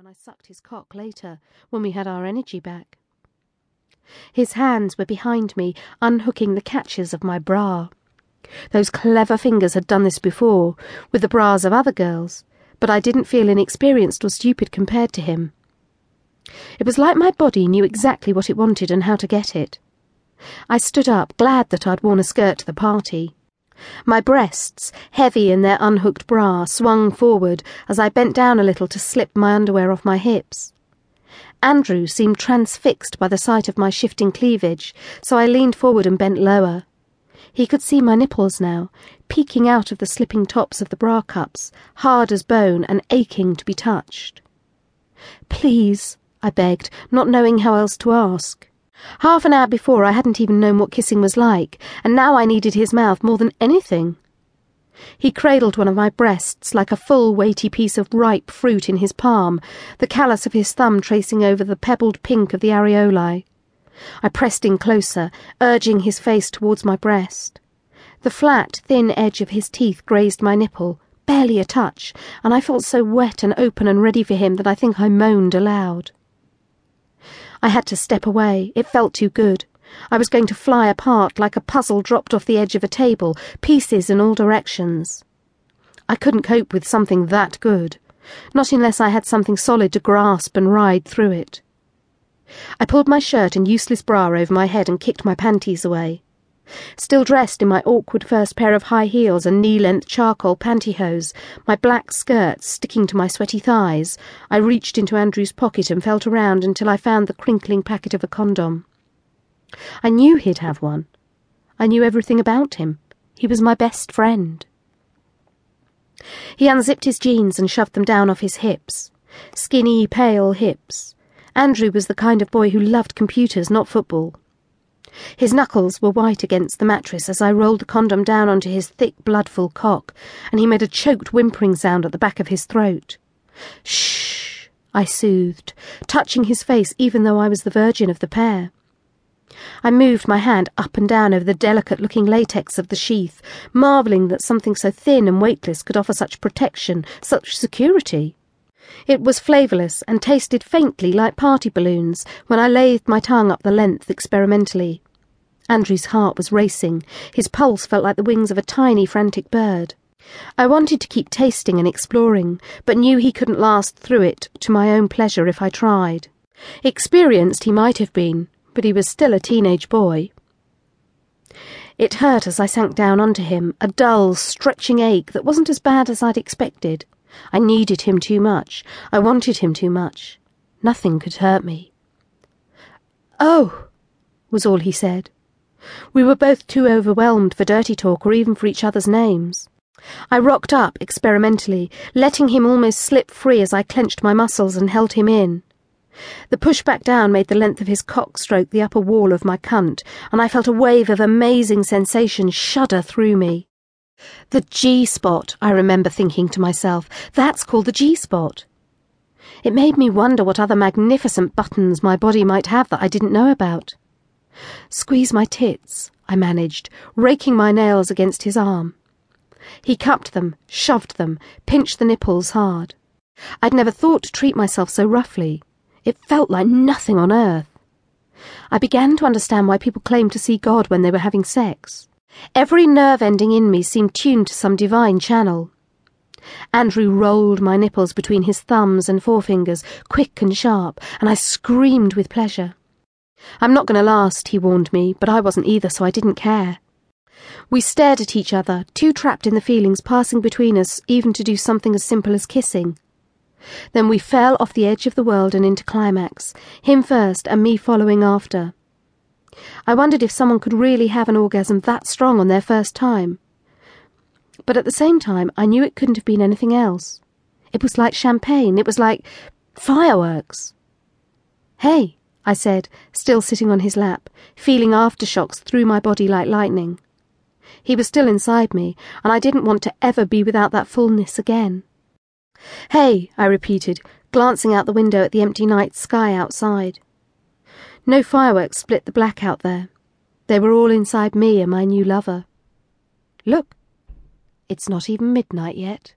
when I sucked his cock later, when we had our energy back. His hands were behind me, unhooking the catches of my bra. Those clever fingers had done this before, with the bras of other girls, but I didn't feel inexperienced or stupid compared to him. It was like my body knew exactly what it wanted and how to get it. I stood up, glad that I'd worn a skirt to the party. My breasts, heavy in their unhooked bra, swung forward as I bent down a little to slip my underwear off my hips. Andrew seemed transfixed by the sight of my shifting cleavage, so I leaned forward and bent lower. He could see my nipples now, peeking out of the slipping tops of the bra cups, hard as bone and aching to be touched. Please, I begged, not knowing how else to ask. Half an hour before, I hadn't even known what kissing was like, and now I needed his mouth more than anything. He cradled one of my breasts like a full, weighty piece of ripe fruit in his palm, the callus of his thumb tracing over the pebbled pink of the areolae. I pressed in closer, urging his face towards my breast. The flat, thin edge of his teeth grazed my nipple, barely a touch, and I felt so wet and open and ready for him that I think I moaned aloud. I had to step away. It felt too good. I was going to fly apart like a puzzle dropped off the edge of a table, pieces in all directions. I couldn't cope with something that good, not unless I had something solid to grasp and ride through it. I pulled my shirt and useless bra over my head and kicked my panties away. Still dressed in my awkward first pair of high heels and knee-length charcoal pantyhose, my black skirts sticking to my sweaty thighs, I reached into Andrew's pocket and felt around until I found the crinkling packet of a condom. I knew he'd have one. I knew everything about him. He was my best friend. He unzipped his jeans and shoved them down off his hips. Skinny, pale hips. Andrew was the kind of boy who loved computers, not football. His knuckles were white against the mattress as I rolled the condom down onto his thick, bloodful cock, and he made a choked whimpering sound at the back of his throat. Shh, I soothed, touching his face even though I was the virgin of the pair. I moved my hand up and down over the delicate-looking latex of the sheath, marvelling that something so thin and weightless could offer such protection, such security. It was flavourless and tasted faintly like party balloons when I lathed my tongue up the length experimentally. Andrew's heart was racing. His pulse felt like the wings of a tiny, frantic bird. I wanted to keep tasting and exploring, but knew he couldn't last through it to my own pleasure if I tried. Experienced he might have been, but he was still a teenage boy. It hurt as I sank down onto him, a dull, stretching ache that wasn't as bad as I'd expected. I needed him too much. I wanted him too much. Nothing could hurt me. Oh, was all he said. We were both too overwhelmed for dirty talk or even for each other's names. I rocked up experimentally, letting him almost slip free as I clenched my muscles and held him in. The push back down made the length of his cock stroke the upper wall of my cunt, and I felt a wave of amazing sensation shudder through me. The G spot, I remember thinking to myself. That's called the G spot. It made me wonder what other magnificent buttons my body might have that I didn't know about. Squeeze my tits, I managed, raking my nails against his arm. He cupped them, shoved them, pinched the nipples hard. I'd never thought to treat myself so roughly. It felt like nothing on earth. I began to understand why people claimed to see God when they were having sex. Every nerve ending in me seemed tuned to some divine channel. Andrew rolled my nipples between his thumbs and forefingers, quick and sharp, and I screamed with pleasure. I'm not going to last, he warned me, but I wasn't either, so I didn't care. We stared at each other, too trapped in the feelings passing between us even to do something as simple as kissing. Then we fell off the edge of the world and into climax, him first and me following after. I wondered if someone could really have an orgasm that strong on their first time. But at the same time, I knew it couldn't have been anything else. It was like champagne. It was like fireworks. Hey, I said, still sitting on his lap, feeling aftershocks through my body like lightning. He was still inside me, and I didn't want to ever be without that fullness again. Hey, I repeated, glancing out the window at the empty night sky outside. No fireworks split the black out there. They were all inside me and my new lover. Look, it's not even midnight yet.